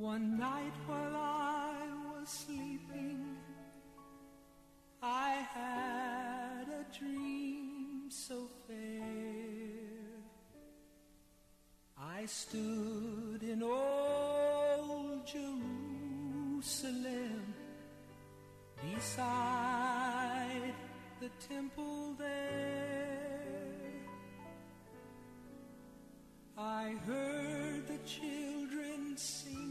One night while I was sleeping, I had a dream so fair. I stood in old Jerusalem beside the temple there. I heard the children singing,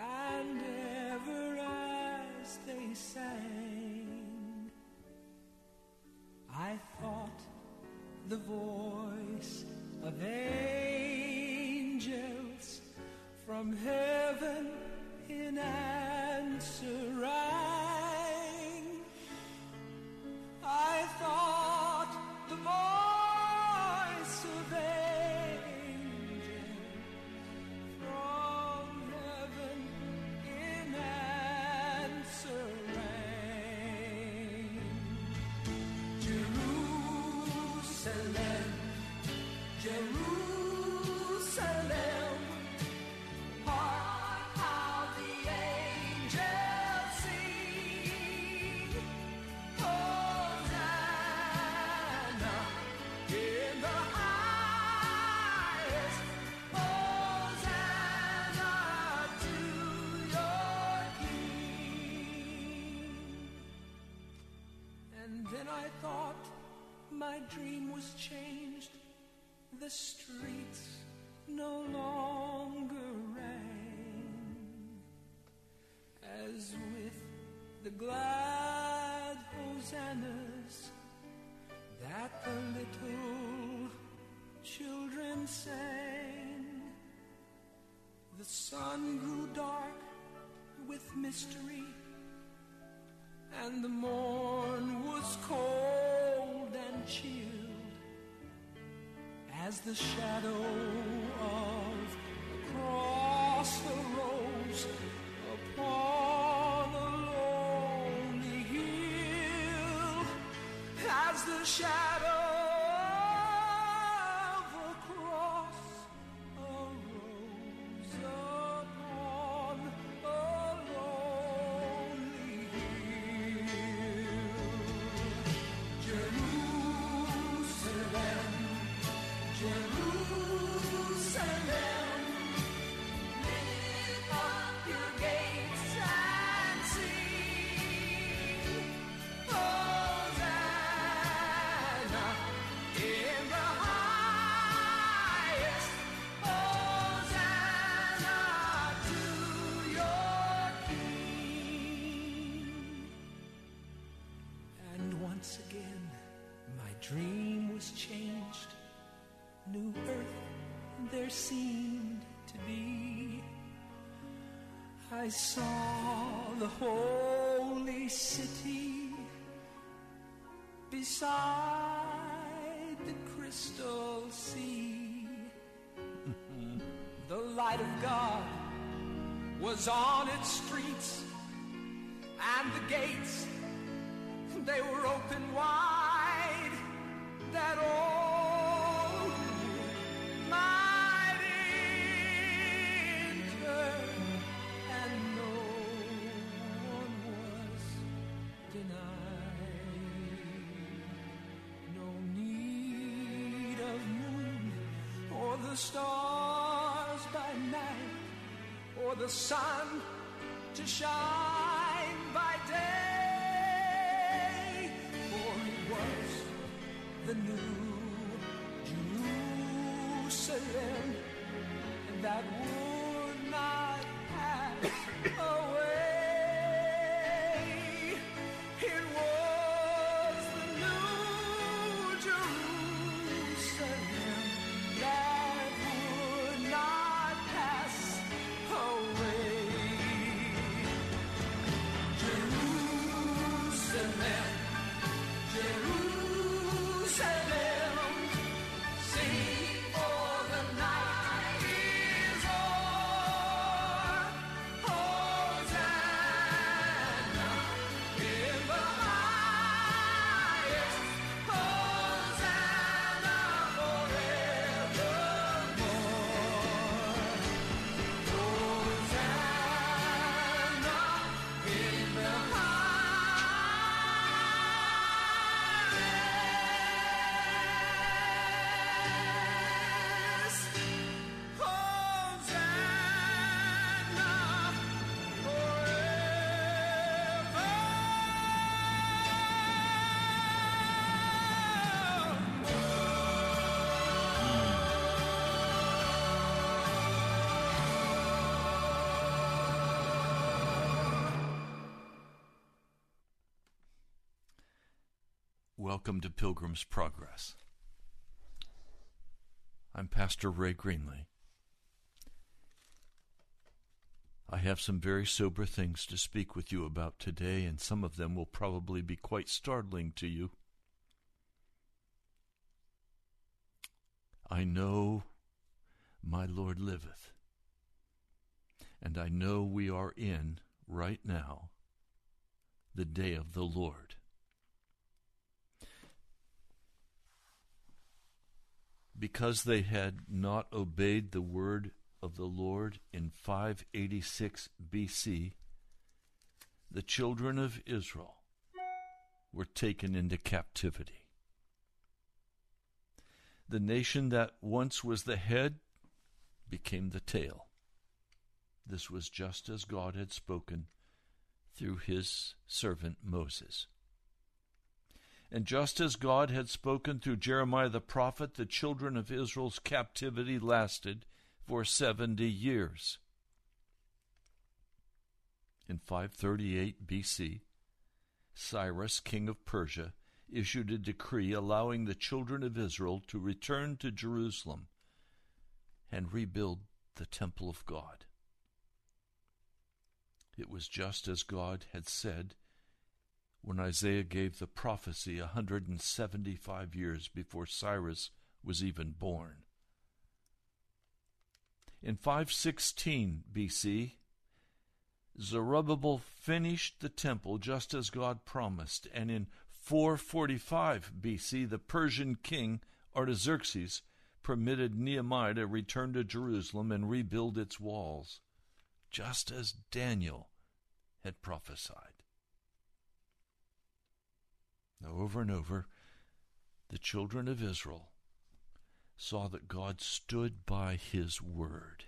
and ever as they sang, I thought the voice of angels from heaven in answer The streets no longer rang as with the glad hosannas that the little children sang. The sun grew dark with mystery, and the morn was cold and chilled as the shadow of the cross upon a lonely hill as the shadow I saw the holy city beside the crystal sea. the light of God was on its streets, and the gates they were open wide stars by night or the sun to shine. Welcome to Pilgrim's Progress. I'm Pastor Ray Greenley. I have some very sober things to speak with you about today, and some of them will probably be quite startling to you. I know my Lord liveth, and I know we are in, right now, the day of the Lord. Because they had not obeyed the word of the Lord in 586 BC, the children of Israel were taken into captivity. The nation that once was the head became the tail. This was just as God had spoken through his servant Moses. And just as God had spoken through Jeremiah the prophet, the children of Israel's captivity lasted for 70 years. In 538 BC, Cyrus, king of Persia, issued a decree allowing the children of Israel to return to Jerusalem and rebuild the temple of God. It was just as God had said when Isaiah gave the prophecy a 175 years before Cyrus was even born. In 516 BC, Zerubbabel finished the temple just as God promised, and in 445 BC, the Persian king Artaxerxes permitted Nehemiah to return to Jerusalem and rebuild its walls, just as Daniel had prophesied. Over and over, the children of Israel saw that God stood by his word.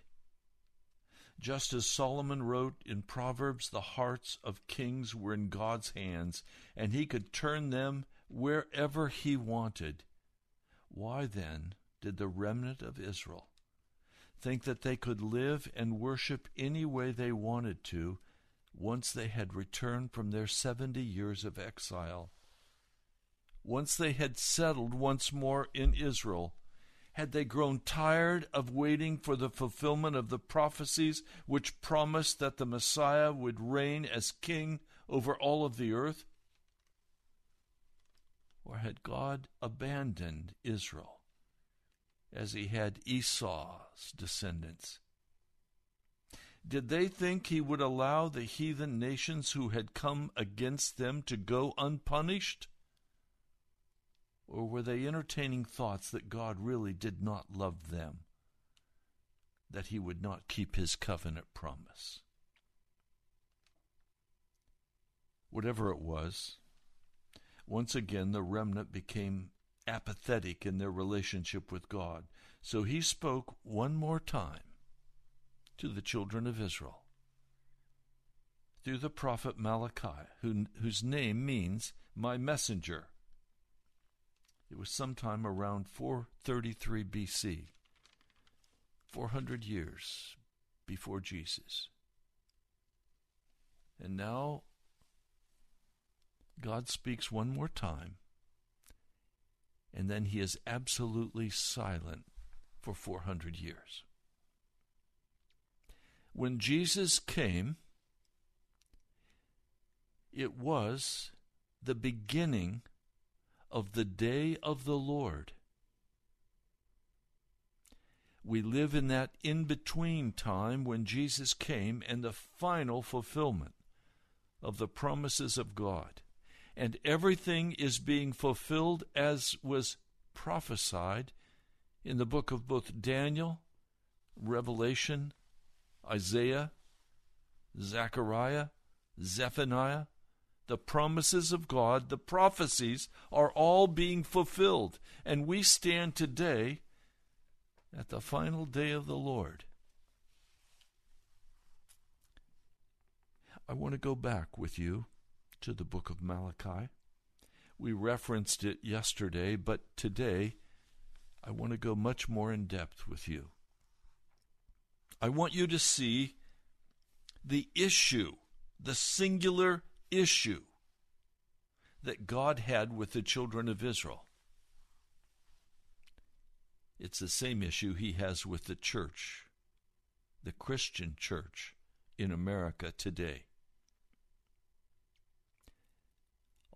Just as Solomon wrote in Proverbs, the hearts of kings were in God's hands, and he could turn them wherever he wanted. Why then did the remnant of Israel think that they could live and worship any way they wanted to once they had returned from their seventy years of exile? Once they had settled once more in Israel, had they grown tired of waiting for the fulfillment of the prophecies which promised that the Messiah would reign as king over all of the earth? Or had God abandoned Israel as he had Esau's descendants? Did they think he would allow the heathen nations who had come against them to go unpunished? Or were they entertaining thoughts that God really did not love them, that he would not keep his covenant promise? Whatever it was, once again the remnant became apathetic in their relationship with God. So he spoke one more time to the children of Israel through the prophet Malachi, who, whose name means my messenger. It was sometime around 433 BC, 400 years before Jesus. And now God speaks one more time, and then he is absolutely silent for 400 years. When Jesus came, it was the beginning of the day of the Lord. We live in that in between time when Jesus came and the final fulfillment of the promises of God. And everything is being fulfilled as was prophesied in the book of both Daniel, Revelation, Isaiah, Zechariah, Zephaniah, the promises of God, the prophecies are all being fulfilled. And we stand today at the final day of the Lord. I want to go back with you to the book of Malachi. We referenced it yesterday, but today I want to go much more in depth with you. I want you to see the issue, the singular issue that God had with the children of Israel. It's the same issue he has with the church, the Christian church in America today.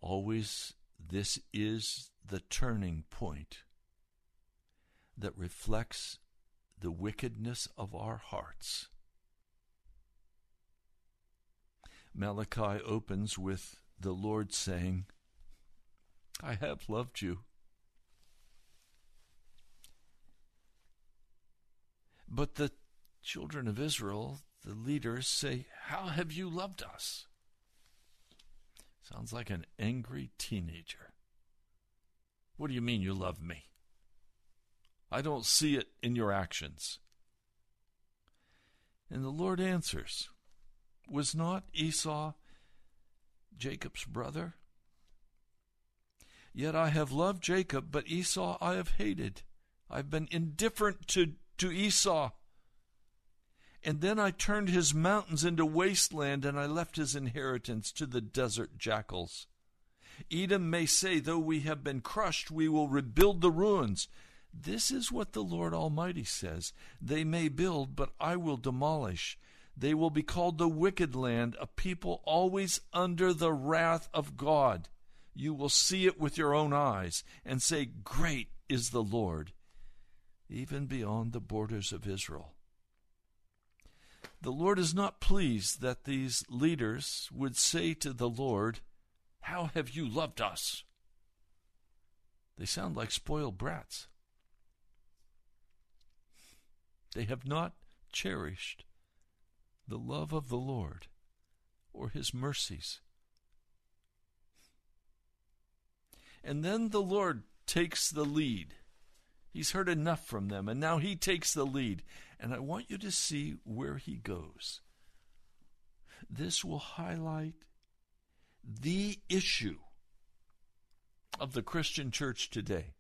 Always, this is the turning point that reflects the wickedness of our hearts. Malachi opens with the Lord saying, I have loved you. But the children of Israel, the leaders, say, How have you loved us? Sounds like an angry teenager. What do you mean you love me? I don't see it in your actions. And the Lord answers, Was not Esau Jacob's brother? Yet I have loved Jacob, but Esau I have hated. I've been indifferent to, to Esau. And then I turned his mountains into wasteland, and I left his inheritance to the desert jackals. Edom may say, Though we have been crushed, we will rebuild the ruins. This is what the Lord Almighty says They may build, but I will demolish. They will be called the wicked land, a people always under the wrath of God. You will see it with your own eyes and say, Great is the Lord, even beyond the borders of Israel. The Lord is not pleased that these leaders would say to the Lord, How have you loved us? They sound like spoiled brats. They have not cherished the love of the Lord or his mercies. And then the Lord takes the lead. He's heard enough from them, and now he takes the lead. And I want you to see where he goes. This will highlight the issue of the Christian church today.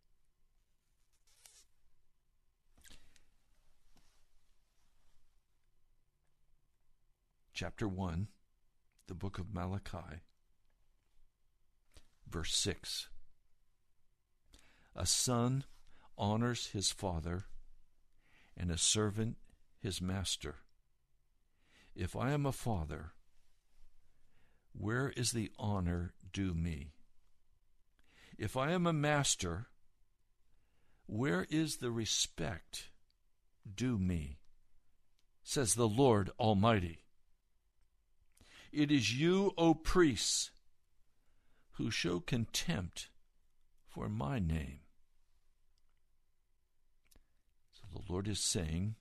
Chapter 1, the book of Malachi, verse 6. A son honors his father, and a servant his master. If I am a father, where is the honor due me? If I am a master, where is the respect due me? Says the Lord Almighty. It is you, O priests, who show contempt for my name. So the Lord is saying,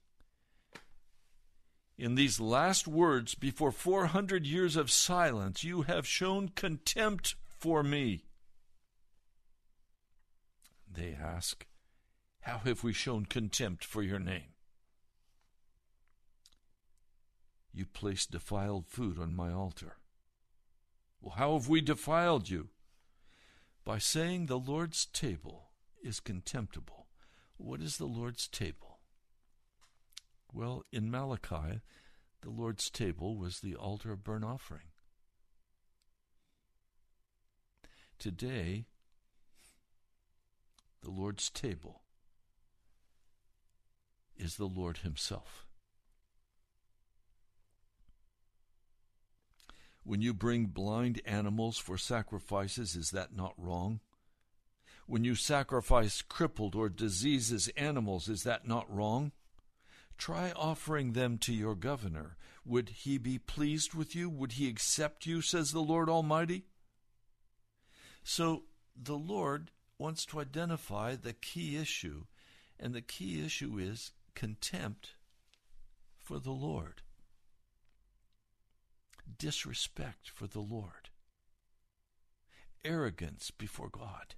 in these last words, before 400 years of silence, you have shown contempt for me. They ask, How have we shown contempt for your name? You place defiled food on my altar. Well, how have we defiled you? By saying the Lord's table is contemptible. What is the Lord's table? Well, in Malachi, the Lord's table was the altar of burnt offering. Today, the Lord's table is the Lord Himself. When you bring blind animals for sacrifices, is that not wrong? When you sacrifice crippled or diseases animals, is that not wrong? Try offering them to your governor. Would he be pleased with you? Would he accept you, says the Lord Almighty? So the Lord wants to identify the key issue, and the key issue is contempt for the Lord, disrespect for the Lord, arrogance before God.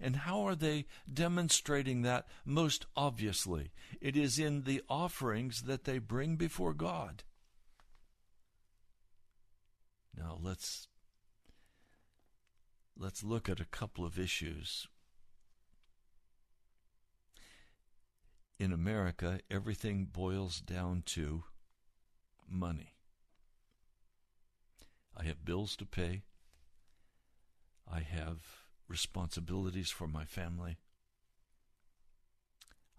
And how are they demonstrating that most obviously? It is in the offerings that they bring before God. Now let's let's look at a couple of issues. In America, everything boils down to money. I have bills to pay. I have responsibilities for my family.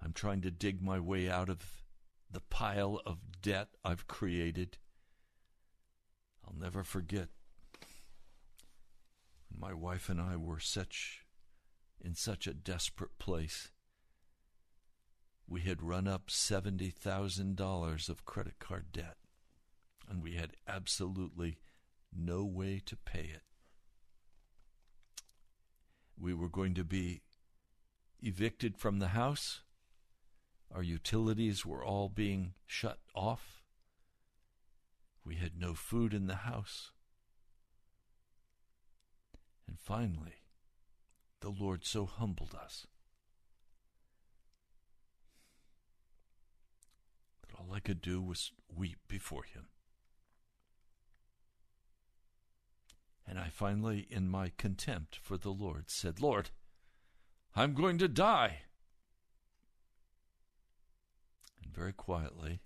I'm trying to dig my way out of the pile of debt I've created. I'll never forget my wife and I were such in such a desperate place. We had run up $70,000 of credit card debt, and we had absolutely no way to pay it we were going to be evicted from the house. Our utilities were all being shut off. We had no food in the house. And finally, the Lord so humbled us that all I could do was weep before Him. And I finally, in my contempt for the Lord, said, Lord, I'm going to die. And very quietly,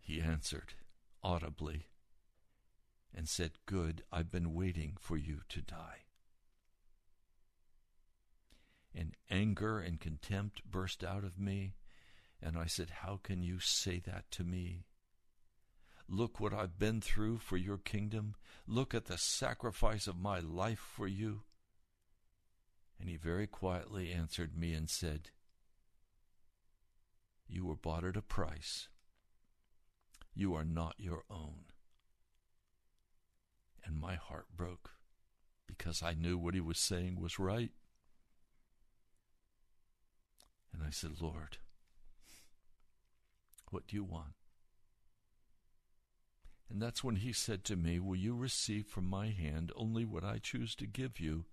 he answered audibly and said, Good, I've been waiting for you to die. And anger and contempt burst out of me, and I said, How can you say that to me? Look what I've been through for your kingdom. Look at the sacrifice of my life for you. And he very quietly answered me and said, You were bought at a price. You are not your own. And my heart broke because I knew what he was saying was right. And I said, Lord, what do you want? And that's when he said to me, Will you receive from my hand only what I choose to give you?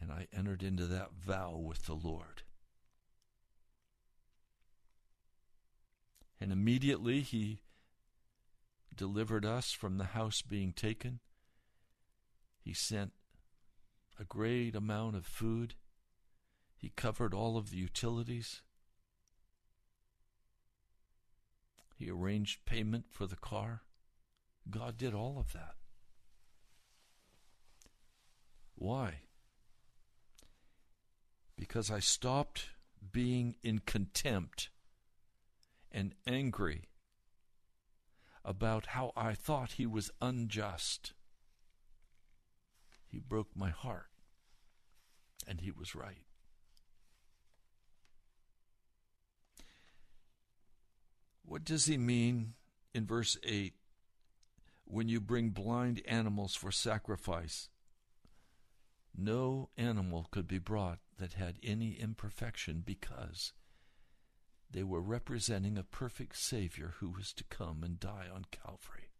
And I entered into that vow with the Lord. And immediately he delivered us from the house being taken. He sent a great amount of food. He covered all of the utilities. He arranged payment for the car. God did all of that. Why? Because I stopped being in contempt and angry about how I thought he was unjust. He broke my heart, and he was right. What does he mean in verse 8 when you bring blind animals for sacrifice? No animal could be brought that had any imperfection because they were representing a perfect Savior who was to come and die on Calvary.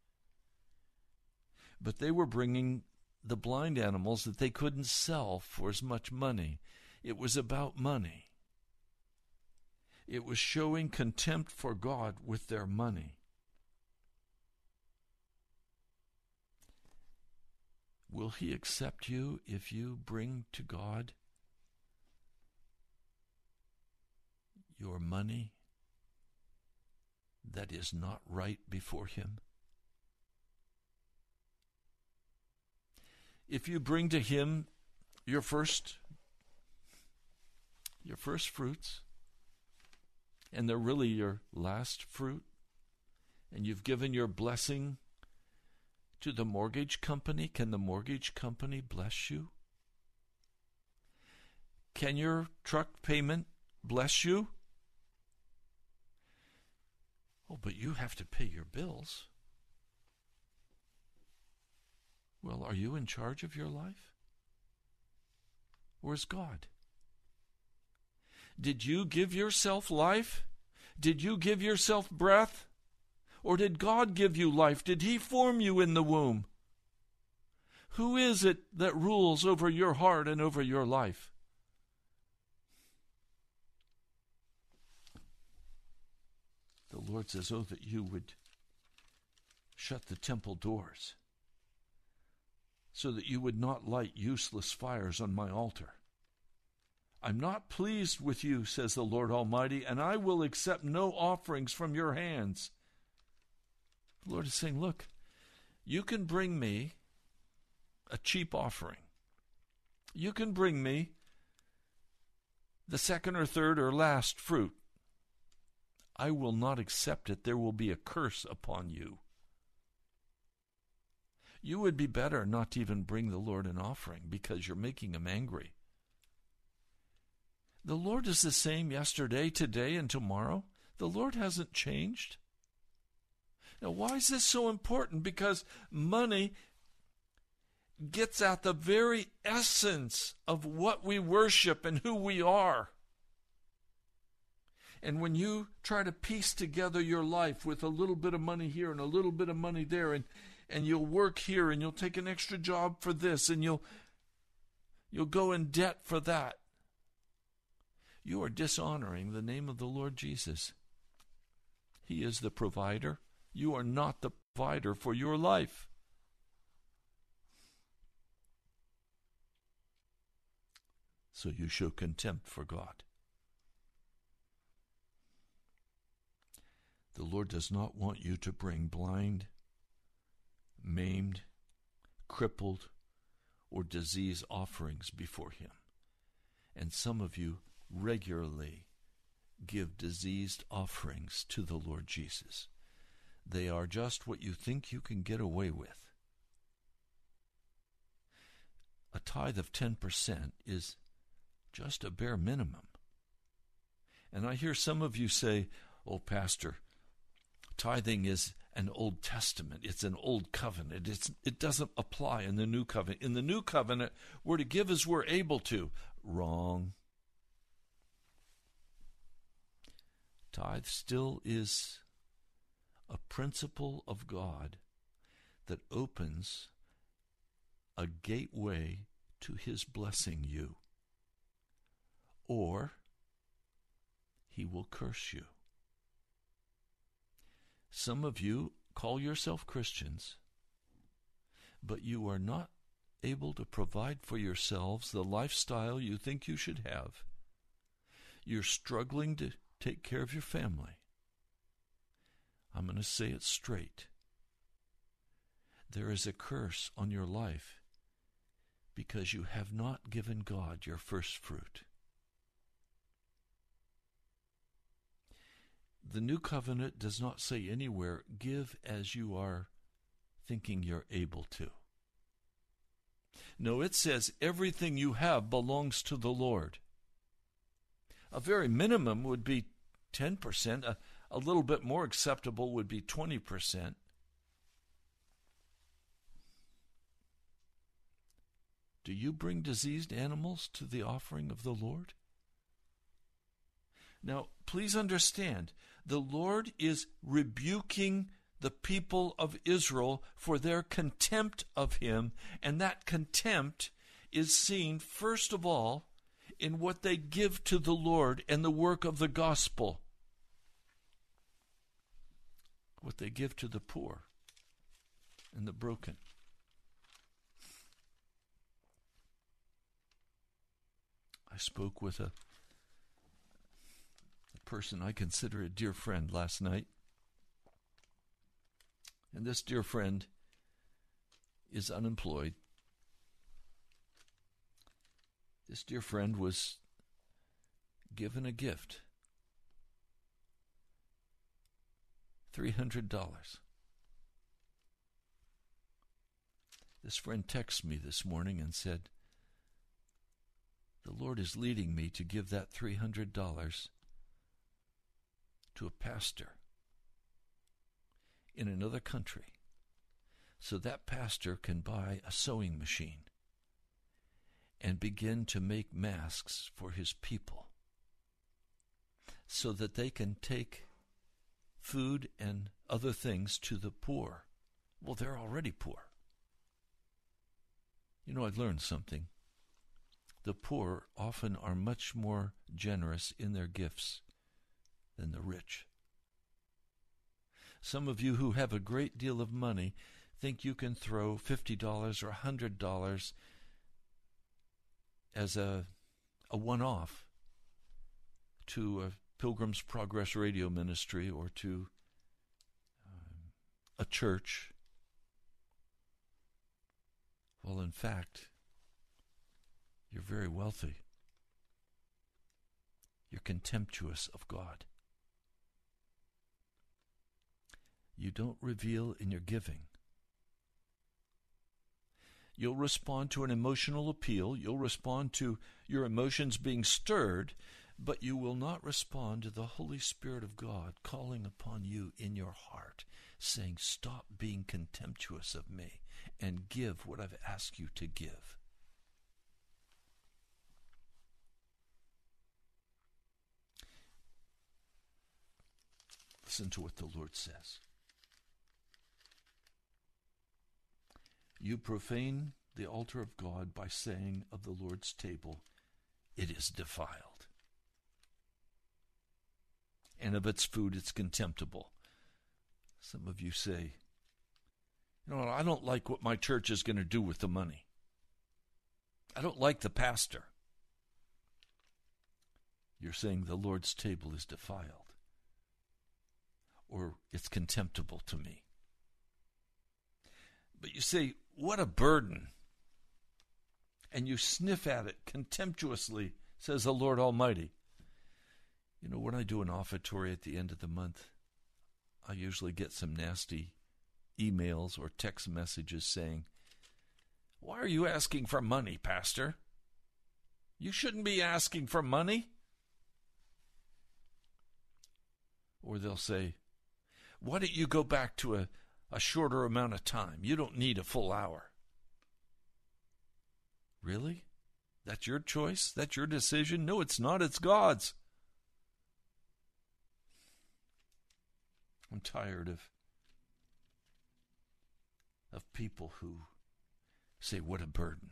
But they were bringing the blind animals that they couldn't sell for as much money. It was about money. It was showing contempt for God with their money. Will He accept you if you bring to God your money that is not right before Him? If you bring to Him your first your first fruits and they're really your last fruit and you've given your blessing to the mortgage company, can the mortgage company bless you? Can your truck payment bless you? Oh, but you have to pay your bills. Well, are you in charge of your life? Where's God? Did you give yourself life? Did you give yourself breath? Or did God give you life? Did He form you in the womb? Who is it that rules over your heart and over your life? The Lord says, Oh, that you would shut the temple doors so that you would not light useless fires on my altar. I'm not pleased with you, says the Lord Almighty, and I will accept no offerings from your hands. The Lord is saying, Look, you can bring me a cheap offering. You can bring me the second or third or last fruit. I will not accept it. There will be a curse upon you. You would be better not to even bring the Lord an offering because you're making him angry. The Lord is the same yesterday, today, and tomorrow. The Lord hasn't changed. Now, why is this so important? Because money gets at the very essence of what we worship and who we are. And when you try to piece together your life with a little bit of money here and a little bit of money there, and, and you'll work here and you'll take an extra job for this and you'll you'll go in debt for that. You are dishonoring the name of the Lord Jesus. He is the provider. You are not the provider for your life. So you show contempt for God. The Lord does not want you to bring blind, maimed, crippled, or diseased offerings before Him. And some of you regularly give diseased offerings to the Lord Jesus. They are just what you think you can get away with. A tithe of 10% is just a bare minimum. And I hear some of you say, Oh, Pastor, tithing is an Old Testament. It's an old covenant. It's, it doesn't apply in the new covenant. In the new covenant, we're to give as we're able to. Wrong. Tithe still is a principle of God that opens a gateway to His blessing you, or He will curse you. Some of you call yourself Christians, but you are not able to provide for yourselves the lifestyle you think you should have. You're struggling to take care of your family. I'm going to say it straight. There is a curse on your life because you have not given God your first fruit. The new covenant does not say anywhere, give as you are thinking you're able to. No, it says everything you have belongs to the Lord. A very minimum would be 10%. A, a little bit more acceptable would be 20%. Do you bring diseased animals to the offering of the Lord? Now, please understand, the Lord is rebuking the people of Israel for their contempt of Him, and that contempt is seen, first of all, in what they give to the Lord and the work of the gospel. What they give to the poor and the broken. I spoke with a, a person I consider a dear friend last night. And this dear friend is unemployed. This dear friend was given a gift $300. This friend texted me this morning and said, The Lord is leading me to give that $300 to a pastor in another country so that pastor can buy a sewing machine and begin to make masks for his people so that they can take food and other things to the poor. Well, they're already poor. You know, I've learned something. The poor often are much more generous in their gifts than the rich. Some of you who have a great deal of money think you can throw $50 or $100 as a, a one off to a Pilgrim's Progress radio ministry or to um, a church. Well, in fact, you're very wealthy. You're contemptuous of God. You don't reveal in your giving. You'll respond to an emotional appeal. You'll respond to your emotions being stirred, but you will not respond to the Holy Spirit of God calling upon you in your heart, saying, Stop being contemptuous of me and give what I've asked you to give. Listen to what the Lord says. You profane the altar of God by saying of the Lord's table, It is defiled. And of its food, it's contemptible. Some of you say, You know, I don't like what my church is going to do with the money. I don't like the pastor. You're saying the Lord's table is defiled, or it's contemptible to me. But you say, what a burden. And you sniff at it contemptuously, says the Lord Almighty. You know, when I do an offertory at the end of the month, I usually get some nasty emails or text messages saying, Why are you asking for money, Pastor? You shouldn't be asking for money. Or they'll say, Why don't you go back to a a shorter amount of time. You don't need a full hour. Really? That's your choice? That's your decision? No, it's not. It's God's. I'm tired of of people who say what a burden.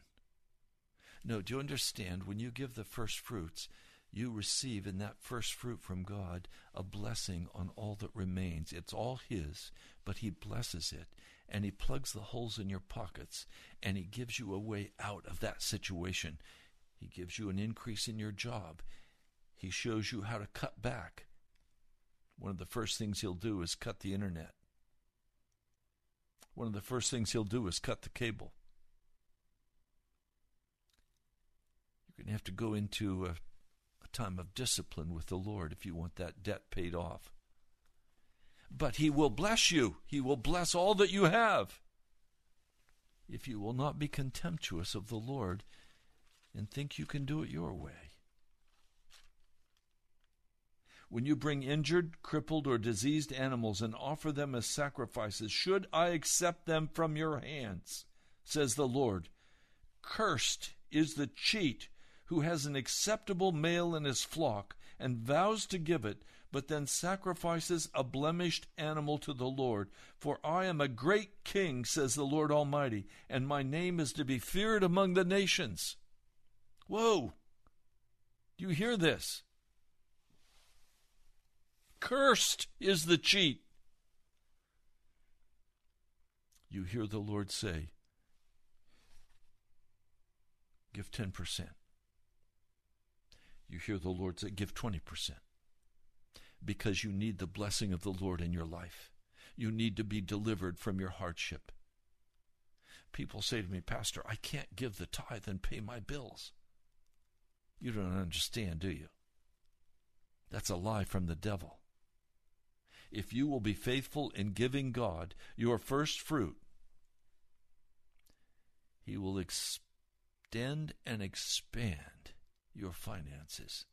No, do you understand when you give the first fruits, you receive in that first fruit from God a blessing on all that remains. It's all His, but He blesses it, and He plugs the holes in your pockets, and He gives you a way out of that situation. He gives you an increase in your job. He shows you how to cut back. One of the first things He'll do is cut the internet. One of the first things He'll do is cut the cable. You're going to have to go into a time of discipline with the Lord if you want that debt paid off. But He will bless you, He will bless all that you have. If you will not be contemptuous of the Lord and think you can do it your way. When you bring injured, crippled, or diseased animals and offer them as sacrifices, should I accept them from your hands? says the Lord. Cursed is the cheat who has an acceptable male in his flock and vows to give it, but then sacrifices a blemished animal to the Lord. For I am a great king, says the Lord Almighty, and my name is to be feared among the nations. Whoa! Do you hear this? Cursed is the cheat. You hear the Lord say, Give 10%. You hear the Lord say, Give 20%. Because you need the blessing of the Lord in your life. You need to be delivered from your hardship. People say to me, Pastor, I can't give the tithe and pay my bills. You don't understand, do you? That's a lie from the devil. If you will be faithful in giving God your first fruit, He will extend and expand your finances.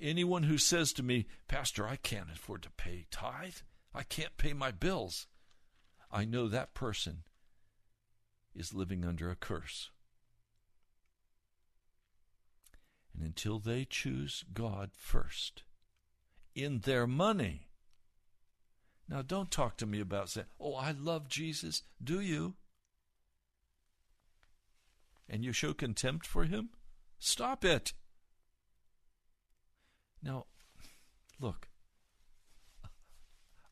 Anyone who says to me, Pastor, I can't afford to pay tithe, I can't pay my bills, I know that person is living under a curse. And until they choose God first in their money, now don't talk to me about saying, Oh, I love Jesus. Do you? And you show contempt for him? Stop it. Now, look,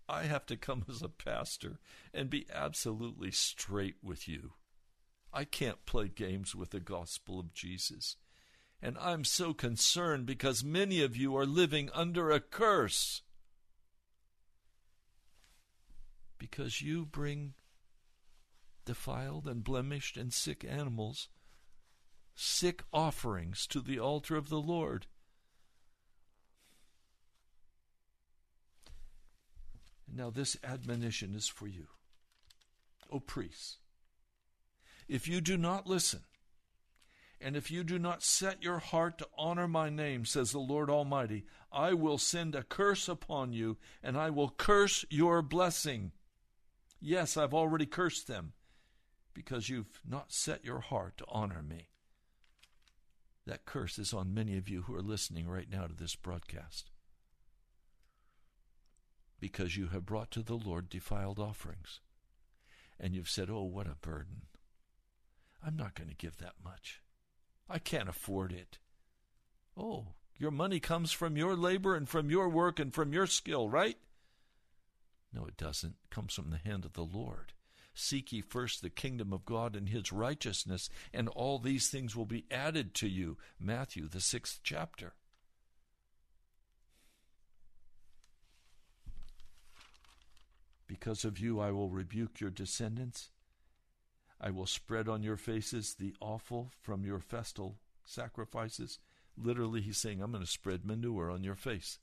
I have to come as a pastor and be absolutely straight with you. I can't play games with the gospel of Jesus. And I'm so concerned because many of you are living under a curse. Because you bring defiled and blemished and sick animals, sick offerings to the altar of the Lord. Now, this admonition is for you. O priests, if you do not listen, and if you do not set your heart to honor my name, says the Lord Almighty, I will send a curse upon you, and I will curse your blessing. Yes, I've already cursed them, because you've not set your heart to honor me. That curse is on many of you who are listening right now to this broadcast. Because you have brought to the Lord defiled offerings. And you've said, Oh, what a burden. I'm not going to give that much. I can't afford it. Oh, your money comes from your labor and from your work and from your skill, right? No, it doesn't. It comes from the hand of the Lord. Seek ye first the kingdom of God and his righteousness, and all these things will be added to you. Matthew, the sixth chapter. Because of you, I will rebuke your descendants I will spread on your faces the offal from your festal sacrifices. Literally, he's saying, I'm going to spread manure on your face.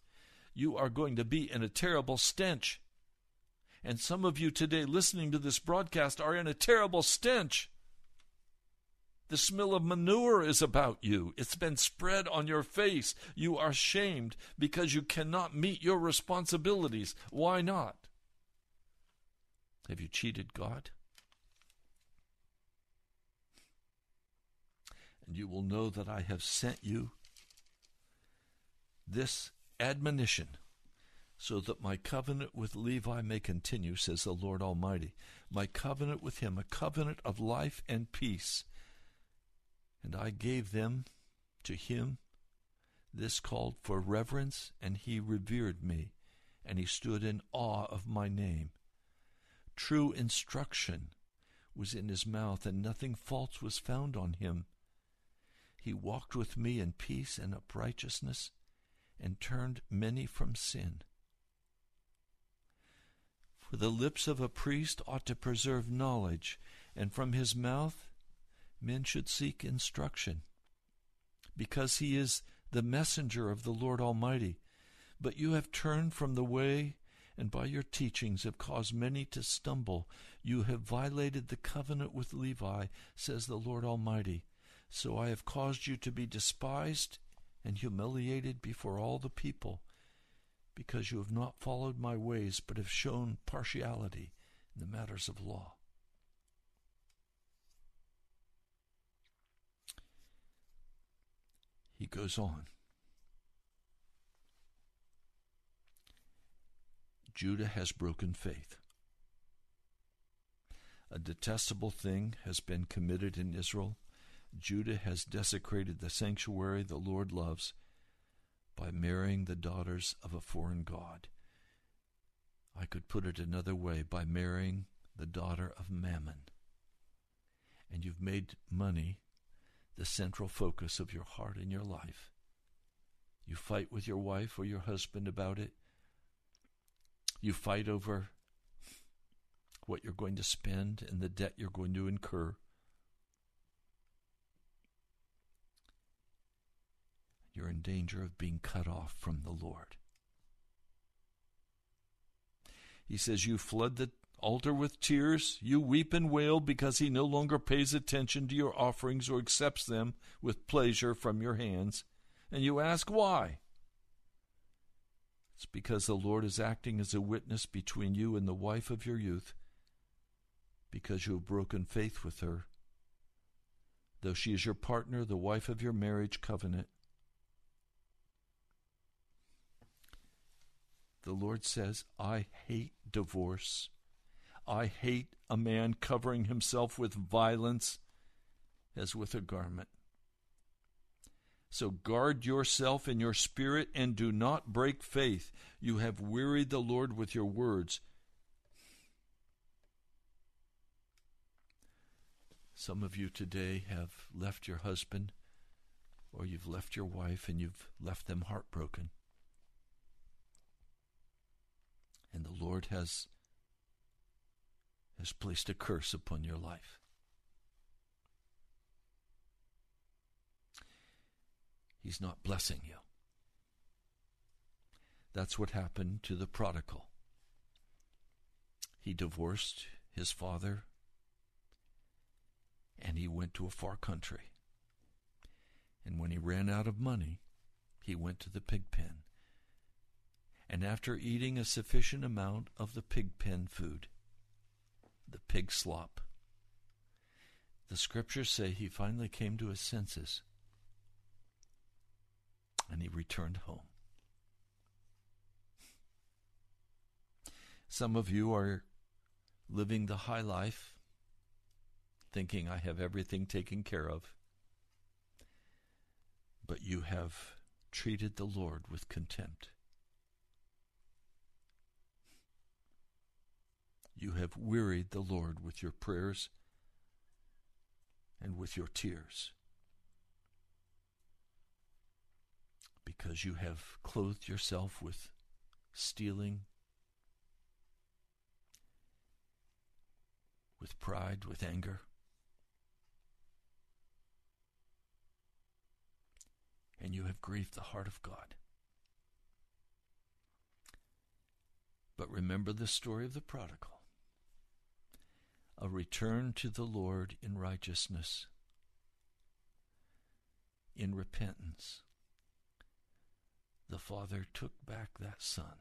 You are going to be in a terrible stench. And some of you today listening to this broadcast are in a terrible stench. The smell of manure is about you. It's been spread on your face. You are shamed because you cannot meet your responsibilities. Why not? Have you cheated God? and you will know that I have sent you this admonition so that my covenant with Levi may continue, says the Lord Almighty. My covenant with him, a covenant of life and peace. And I gave them to him this called for reverence, and he revered me, and he stood in awe of my name. True instruction was in his mouth, and nothing false was found on him. He walked with me in peace and uprightness and turned many from sin. The lips of a priest ought to preserve knowledge, and from his mouth men should seek instruction, because he is the messenger of the Lord Almighty. But you have turned from the way, and by your teachings have caused many to stumble. You have violated the covenant with Levi, says the Lord Almighty. So I have caused you to be despised and humiliated before all the people, because you have not followed my ways, but have shown partiality in the matters of law. He goes on. Judah has broken faith. A detestable thing has been committed in Israel Judah has desecrated the sanctuary the Lord loves by marrying the daughters of a foreign god. I could put it another way by marrying the daughter of Mammon. And you've made money the central focus of your heart and your life. You fight with your wife or your husband about it. You fight over what you're going to spend and the debt you're going to incur. You're in danger of being cut off from the Lord. He says, You flood the altar with tears. You weep and wail because he no longer pays attention to your offerings or accepts them with pleasure from your hands. And you ask why? It's because the Lord is acting as a witness between you and the wife of your youth, because you have broken faith with her. Though she is your partner, the wife of your marriage covenant, the Lord says, I hate divorce. I hate a man covering himself with violence as with a garment. So guard yourself in your spirit and do not break faith. You have wearied the Lord with your words. Some of you today have left your husband or you've left your wife and you've left them heartbroken. And the Lord has has placed a curse upon your life. He's not blessing you. That's what happened to the prodigal. He divorced his father and he went to a far country. And when he ran out of money, he went to the pig pen and after eating a sufficient amount of the pig pen food, the pig slop, the scriptures say he finally came to his senses and he returned home. Some of you are living the high life, thinking I have everything taken care of, but you have treated the Lord with contempt. You have wearied the Lord with your prayers and with your tears. Because you have clothed yourself with stealing, with pride, with anger. And you have grieved the heart of God. But remember the story of the prodigal a return to the Lord in righteousness, in repentance, the Father took back that Son,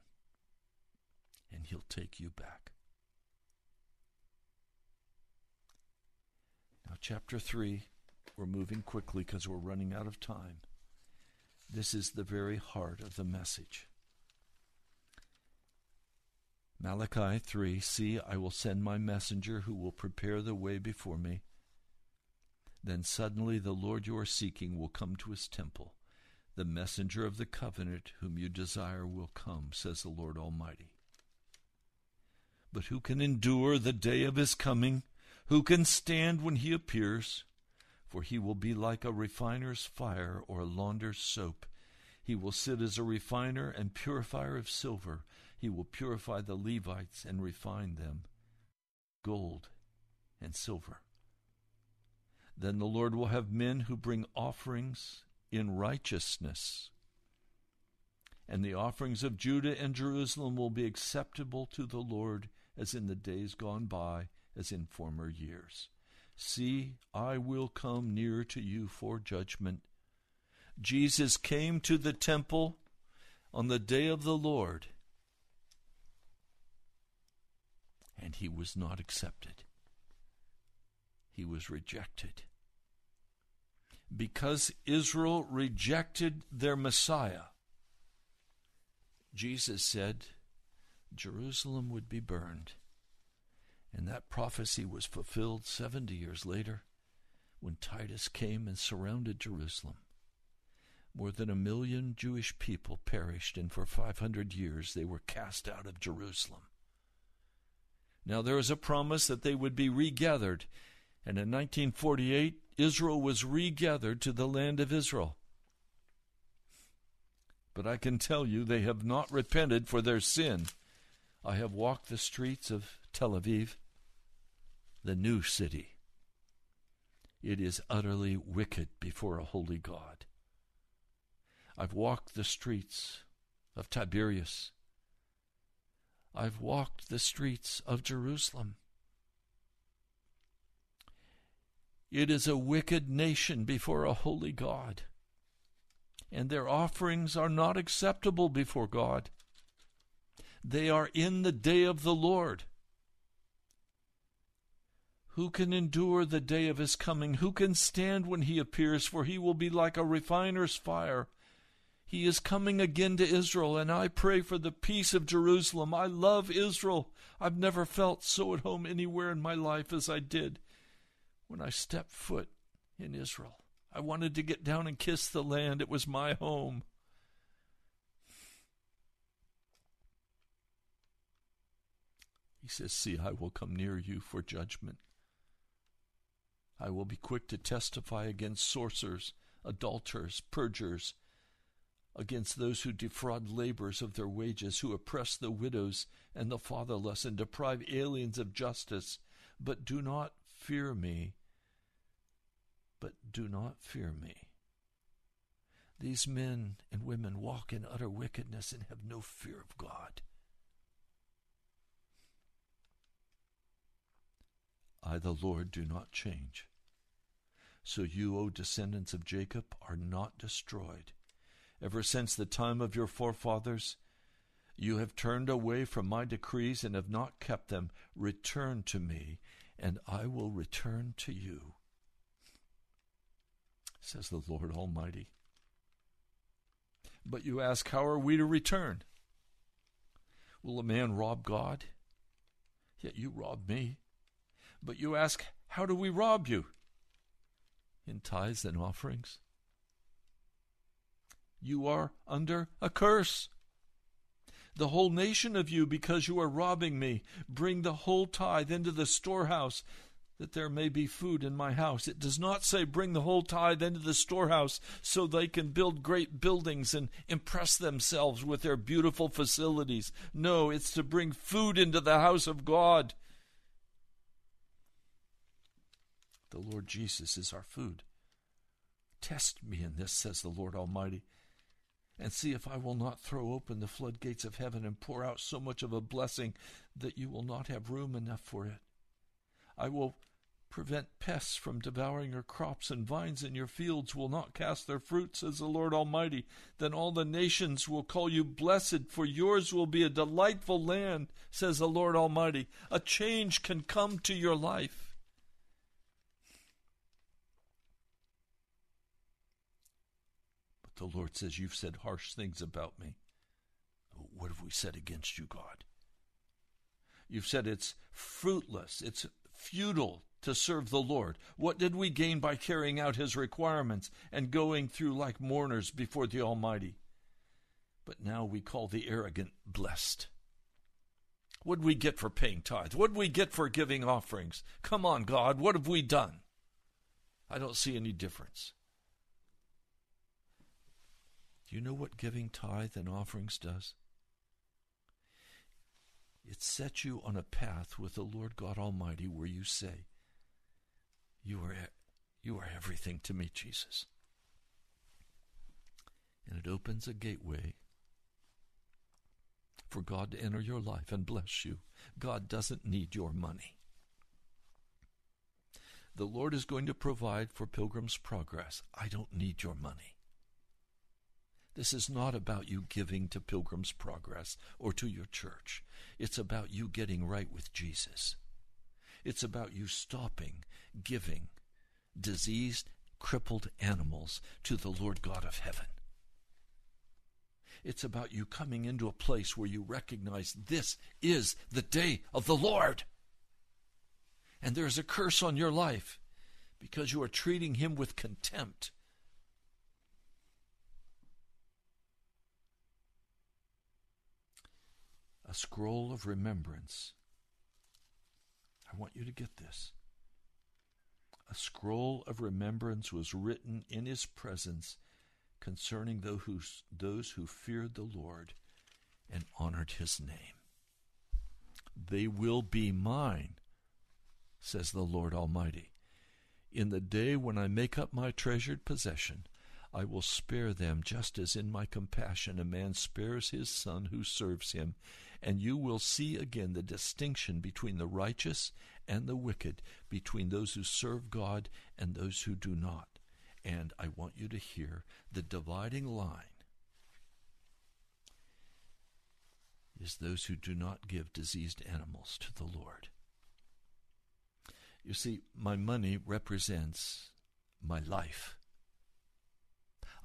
and He'll take you back. Now, chapter 3, we're moving quickly because we're running out of time. This is the very heart of the message. Malachi 3 See, I will send my messenger who will prepare the way before me. Then suddenly the Lord you are seeking will come to his temple. The messenger of the covenant whom you desire will come, says the Lord Almighty. But who can endure the day of his coming? Who can stand when he appears? For he will be like a refiner's fire or a launder's soap. He will sit as a refiner and purifier of silver. He will purify the Levites and refine them, gold and silver. Then the Lord will have men who bring offerings in righteousness. And the offerings of Judah and Jerusalem will be acceptable to the Lord as in the days gone by, as in former years. See, I will come near to you for judgment. Jesus came to the temple on the day of the Lord and he was not accepted. He was rejected. Because Israel rejected their Messiah, Jesus said Jerusalem would be burned. And that prophecy was fulfilled 70 years later when Titus came and surrounded Jerusalem. More than a million Jewish people perished, and for 500 years they were cast out of Jerusalem. Now there is a promise that they would be regathered, and in 1948 Israel was regathered to the land of Israel. But I can tell you they have not repented for their sin. I have walked the streets of Tel Aviv, the new city. It is utterly wicked before a holy God. I've walked the streets of Tiberias. I've walked the streets of Jerusalem. It is a wicked nation before a holy God, and their offerings are not acceptable before God. They are in the day of the Lord. Who can endure the day of his coming? Who can stand when he appears? For he will be like a refiner's fire. He is coming again to Israel, and I pray for the peace of Jerusalem. I love Israel. I've never felt so at home anywhere in my life as I did when I stepped foot in Israel. I wanted to get down and kiss the land. It was my home. He says, See, I will come near you for judgment. I will be quick to testify against sorcerers, adulterers, perjurers, against those who defraud laborers of their wages, who oppress the widows and the fatherless, and deprive aliens of justice. But do not fear me. But do not fear me. These men and women walk in utter wickedness and have no fear of God. I, the Lord, do not change. So you, O descendants of Jacob, are not destroyed. Ever since the time of your forefathers, you have turned away from my decrees and have not kept them. Return to me, and I will return to you, says the Lord Almighty. But you ask, How are we to return? Will a man rob God? Yet you rob me. But you ask, How do we rob you? In tithes and offerings. You are under a curse. The whole nation of you, because you are robbing me, bring the whole tithe into the storehouse, that there may be food in my house. It does not say bring the whole tithe into the storehouse so they can build great buildings and impress themselves with their beautiful facilities. No, it's to bring food into the house of God. The Lord Jesus is our food. Test me in this, says the Lord Almighty, and see if I will not throw open the floodgates of heaven and pour out so much of a blessing that you will not have room enough for it. I will prevent pests from devouring your crops, and vines in your fields will not cast their fruit, says the Lord Almighty. Then all the nations will call you blessed, for yours will be a delightful land, says the Lord Almighty. A change can come to your life. The Lord says, You've said harsh things about me. What have we said against you, God? You've said it's fruitless, it's futile to serve the Lord. What did we gain by carrying out his requirements and going through like mourners before the Almighty? But now we call the arrogant blessed. What did we get for paying tithes? What did we get for giving offerings? Come on, God, what have we done? I don't see any difference. You know what giving tithe and offerings does? It sets you on a path with the Lord God Almighty where you say, You are, you are everything to me, Jesus. And it opens a gateway for God to enter your life and bless you. God doesn't need your money. The Lord is going to provide for Pilgrim's Progress. I don't need your money. This is not about you giving to Pilgrim's Progress or to your church. It's about you getting right with Jesus. It's about you stopping giving diseased, crippled animals to the Lord God of heaven. It's about you coming into a place where you recognize this is the day of the Lord. And there's a curse on your life because you are treating him with contempt. A scroll of remembrance. I want you to get this. A scroll of remembrance was written in his presence concerning those who, those who feared the Lord and honored his name. They will be mine, says the Lord Almighty. In the day when I make up my treasured possession, I will spare them just as in my compassion a man spares his son who serves him. And you will see again the distinction between the righteous and the wicked, between those who serve God and those who do not. And I want you to hear the dividing line is those who do not give diseased animals to the Lord. You see, my money represents my life.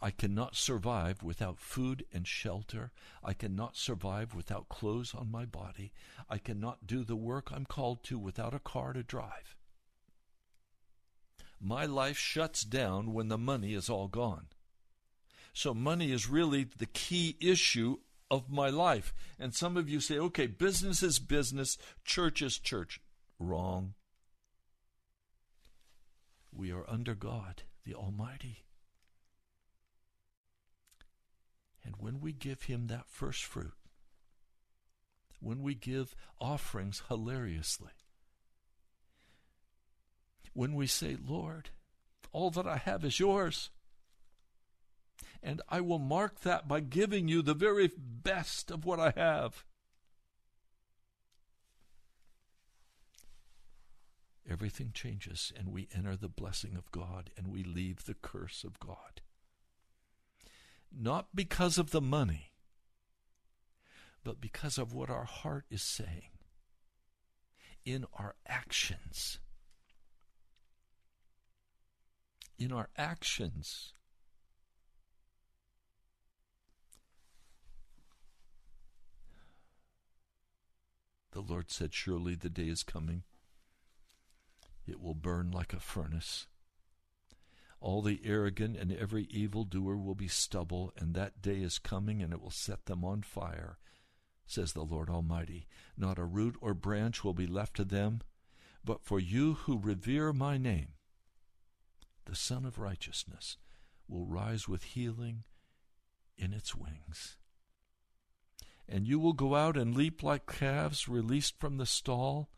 I cannot survive without food and shelter. I cannot survive without clothes on my body. I cannot do the work I'm called to without a car to drive. My life shuts down when the money is all gone. So, money is really the key issue of my life. And some of you say, okay, business is business, church is church. Wrong. We are under God, the Almighty. And when we give Him that first fruit, when we give offerings hilariously, when we say, Lord, all that I have is yours, and I will mark that by giving you the very best of what I have. Everything changes, and we enter the blessing of God, and we leave the curse of God. Not because of the money, but because of what our heart is saying in our actions. In our actions. The Lord said, Surely the day is coming. It will burn like a furnace. All the arrogant and every evildoer will be stubble, and that day is coming, and it will set them on fire, says the Lord Almighty. Not a root or branch will be left to them. But for you who revere my name, the Sun of Righteousness will rise with healing in its wings and you will go out and leap like calves released from the stall.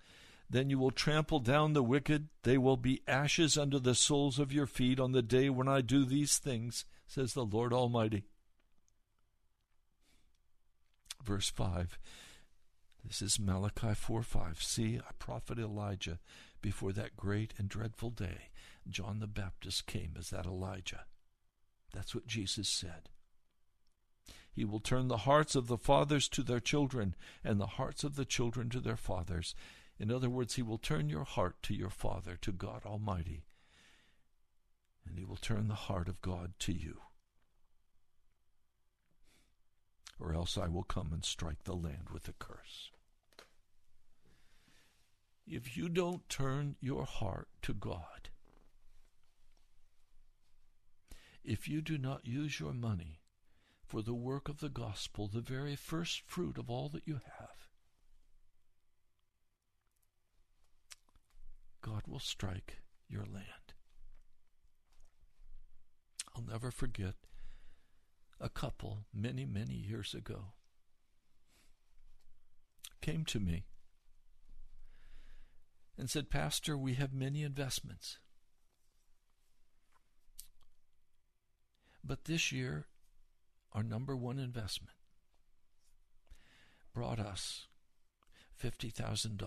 Then you will trample down the wicked. They will be ashes under the soles of your feet on the day when I do these things, says the Lord Almighty. Verse 5. This is Malachi 4 5. See, I prophet Elijah before that great and dreadful day. John the Baptist came as that Elijah. That's what Jesus said. He will turn the hearts of the fathers to their children, and the hearts of the children to their fathers. In other words, He will turn your heart to your Father, to God Almighty, and He will turn the heart of God to you. Or else I will come and strike the land with a curse. If you don't turn your heart to God, if you do not use your money for the work of the gospel, the very first fruit of all that you have, God will strike your land. I'll never forget a couple many, many years ago came to me and said, Pastor, we have many investments. But this year our number one investment, brought us $50,000.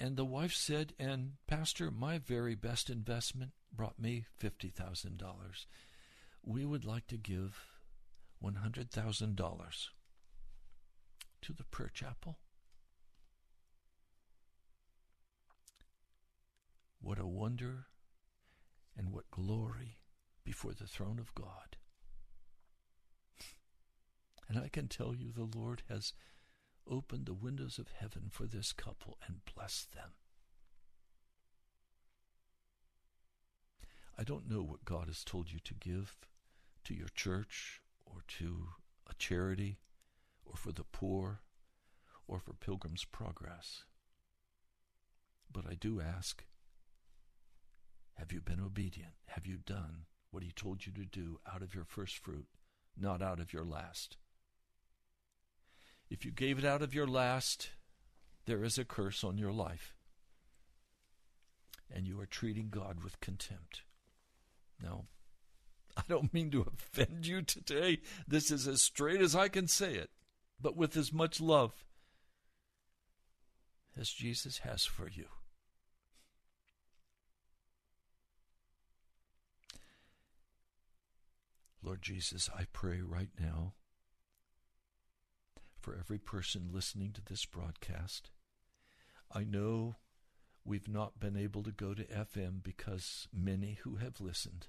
And the wife said, And Pastor, my very best investment brought me $50,000. We would like to give $100,000 to the prayer chapel. What a wonder and what glory before the throne of God. And I can tell you the Lord has opened the windows of heaven for this couple and blessed them. I don't know what God has told you to give to your church or to a charity or for the poor or for Pilgrim's Progress. But I do ask have you been obedient? Have you done what He told you to do out of your first fruit, not out of your last? If you gave it out of your last, there is a curse on your life. And you are treating God with contempt. Now, I don't mean to offend you today. This is as straight as I can say it, but with as much love as Jesus has for you. Lord Jesus, I pray right now for every person listening to this broadcast. I know we've not been able to go to FM because many who have listened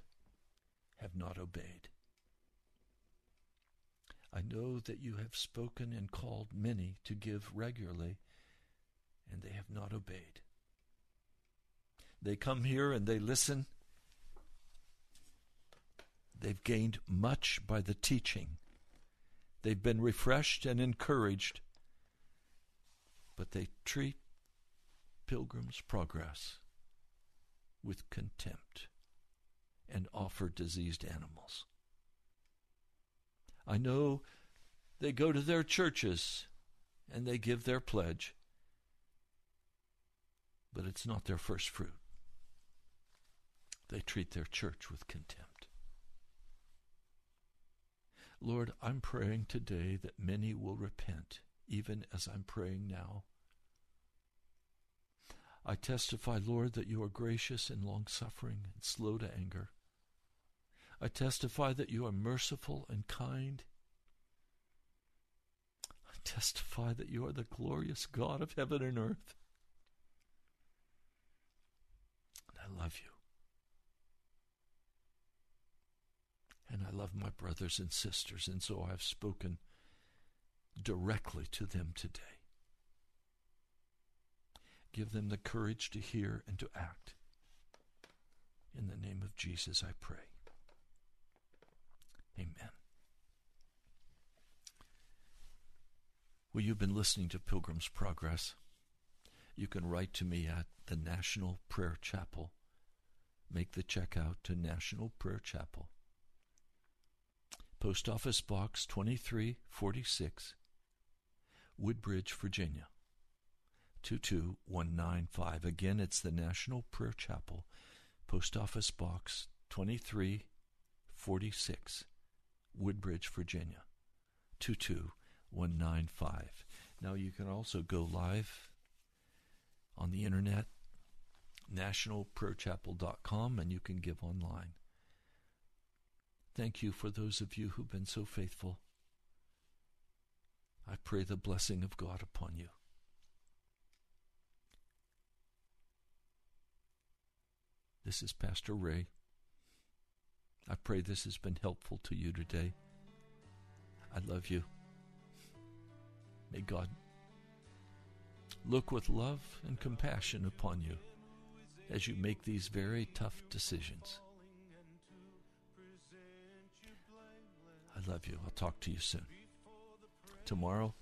have not obeyed. I know that you have spoken and called many to give regularly, and they have not obeyed. They come here and they listen. They've gained much by the teaching. They've been refreshed and encouraged, but they treat Pilgrim's Progress with contempt and offer diseased animals. I know they go to their churches and they give their pledge, but it's not their first fruit. They treat their church with contempt. Lord, I'm praying today that many will repent, even as I'm praying now. I testify, Lord, that you are gracious and long suffering and slow to anger. I testify that you are merciful and kind. I testify that you are the glorious God of heaven and earth. And I love you. And I love my brothers and sisters, and so I've spoken directly to them today. Give them the courage to hear and to act. In the name of Jesus, I pray. Amen. Well, you've been listening to Pilgrim's Progress. You can write to me at the National Prayer Chapel. Make the check out to National Prayer Chapel. Post Office Box 2346, Woodbridge, Virginia 22195. Again, it's the National Prayer Chapel, Post Office Box 2346, Woodbridge, Virginia 22195. Now you can also go live on the internet, nationalprayerchapel.com, and you can give online. Thank you for those of you who've been so faithful. I pray the blessing of God upon you. This is Pastor Ray. I pray this has been helpful to you today. I love you. May God look with love and compassion upon you as you make these very tough decisions. I love you. I'll talk to you soon. Tomorrow,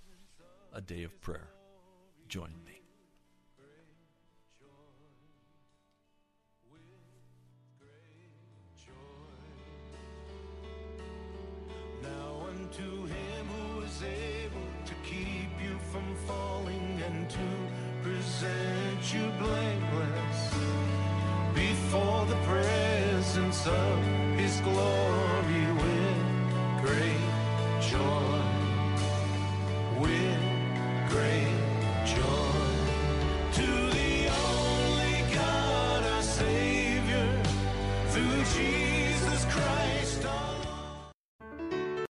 a day of prayer. Join me. Now unto him who is able to keep you from falling and to present you blameless before the presence of.